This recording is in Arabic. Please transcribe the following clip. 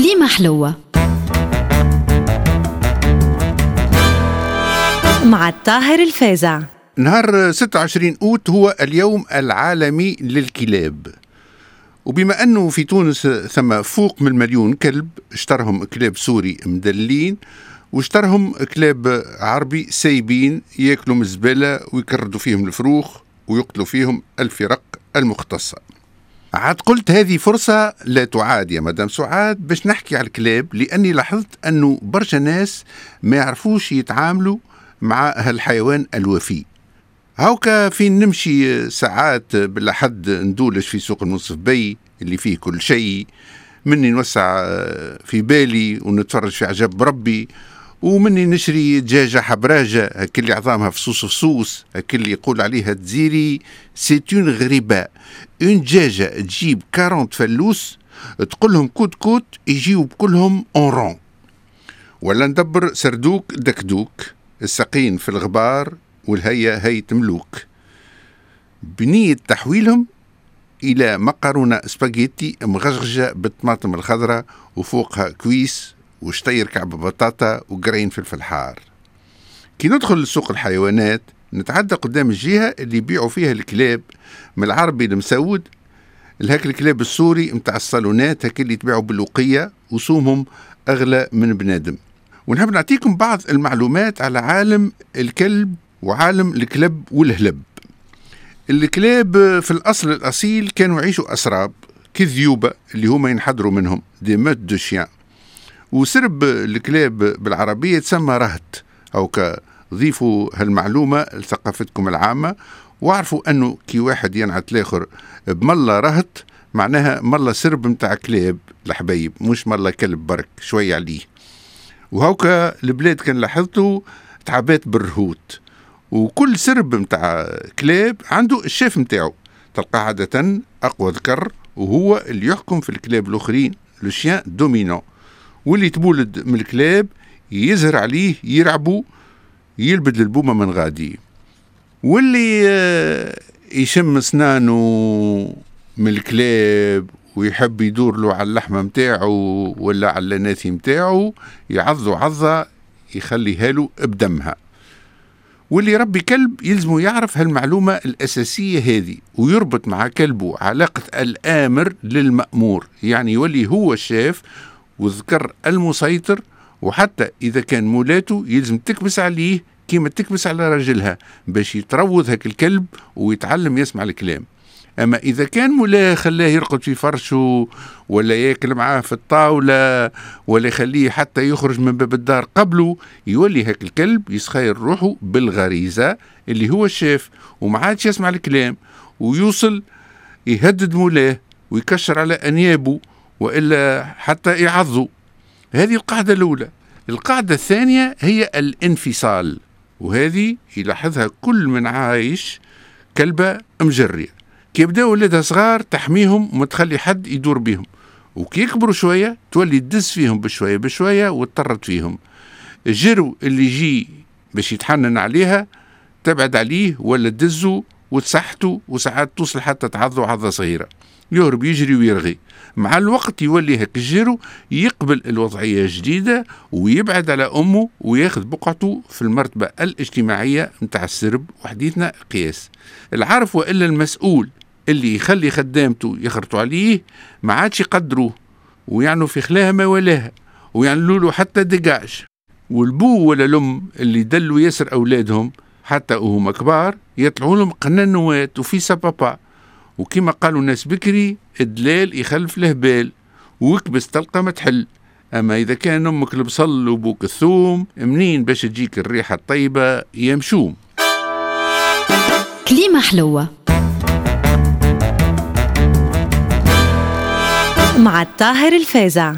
كليمة حلوة. مع الطاهر الفازع. نهار 26 أوت هو اليوم العالمي للكلاب. وبما أنه في تونس ثم فوق من مليون كلب اشترهم كلاب سوري مدلين واشترهم كلاب عربي سايبين ياكلوا من الزبالة ويكردوا فيهم الفروخ ويقتلوا فيهم الفرق المختصة. عاد قلت هذه فرصة لا تعاد يا مدام سعاد باش نحكي على الكلاب لأني لاحظت أنه برشا ناس ما يعرفوش يتعاملوا مع هالحيوان الوفي. هاوكا فين نمشي ساعات بلا حد ندولش في سوق المنصف بي اللي فيه كل شيء مني نوسع في بالي ونتفرج في عجب بربي ومني نشري دجاجة حبراجة اللي عظامها فصوص فصوص اللي يقول عليها تزيري. سيتون غريبة اون دجاجة تجيب 40 فلوس تقول لهم كوت كوت يجيو بكلهم اون ولا ندبر سردوك دكدوك السقين في الغبار والهيا هي ملوك بنية تحويلهم إلى مقرونة سباجيتي مغشغشة بالطماطم الخضراء وفوقها كويس وشطير كعب بطاطا وقرين فلفل حار. كي ندخل لسوق الحيوانات نتعدى قدام الجهة اللي يبيعوا فيها الكلاب من العربي المسود لهاك الكلاب السوري متاع الصالونات هاك اللي يتباعوا بالوقية وسومهم أغلى من بنادم. ونحب نعطيكم بعض المعلومات على عالم الكلب وعالم الكلب والهلب. الكلاب في الأصل الأصيل كانوا يعيشوا أسراب كذيوبة اللي هما ينحدروا منهم des meutes de chiens وسرب الكلاب بالعربية تسمى رهت أو ضيفوا هالمعلومة لثقافتكم العامة واعرفوا أنه كي واحد ينعت الآخر بملا رهت معناها ملا سرب متاع كلاب الحبايب مش ملا كلب برك شوية عليه. وهوكا البلاد كان لاحظتوا تعبات بالرهوت وكل سرب متاع كلاب عنده الشيف متاعه تلقى عادة أقوى ذكر وهو اللي يحكم في الكلاب الآخرين لو شيان دومينون واللي تبولد من الكلاب يزهر عليه يرعبو يلبد البومة من غادي. واللي آه، يشم سنانه من الكلاب ويحب يدور له على اللحمة متاعه ولا على الناثي متاعه يعضو عضة يخليها له بدمها. واللي يربي كلب يلزمه يعرف هالمعلومة الأساسية هذه ويربط مع كلبه علاقة الآمر للمأمور. يعني يولي هو الشاف وذكر المسيطر وحتى إذا كان مولاته يلزم تكبس عليه كيما تكبس على راجلها باش يتروض هاك الكلب ويتعلم يسمع الكلام. أما إذا كان مولاه خلاه يرقد في فرشه ولا ياكل معاه في الطاولة ولا يخليه حتى يخرج من باب الدار قبله يولي هاك الكلب يسخير روحه بالغريزة اللي هو الشاف وما عادش يسمع الكلام ويوصل يهدد مولاه ويكشر على أنيابه وإلا حتى يعضوا. هذه القاعدة الأولى. القاعدة الثانية هي الانفصال وهذه يلاحظها كل من عايش كلبة مجرية. كي يبداو ولادها صغار تحميهم وما تخلي حد يدور بهم وكي يكبروا شوية تولي تدز فيهم بشوية بشوية وتطرد فيهم. الجرو اللي يجي باش يتحنن عليها تبعد عليه ولا تدزه وتسحته وساعات توصل حتى تعضه عضه صغيرة. يهرب يجري ويرغي. مع الوقت يولي هيك الجيرو يقبل الوضعية الجديدة ويبعد على أمه وياخذ بقعته في المرتبة الاجتماعية متاع السرب وحديثنا قياس. العارف وإلا المسؤول اللي يخلي خدامته يخرطوا عليه ما عادش يقدروه ويعنوا في خلاها ما ولاها ويعملوا له حتى دقاش والبو ولا الأم اللي دلوا ياسر أولادهم حتى وهم كبار يطلعوا لهم قننوات وفي سبابا وكما قالوا الناس بكري الدلال يخلف الهبال وكبس تلقى ما تحل. أما إذا كان أمك البصل وبوك الثوم منين باش تجيك الريحة الطيبة يمشوم كليمة حلوة. مع الطاهر الفازع.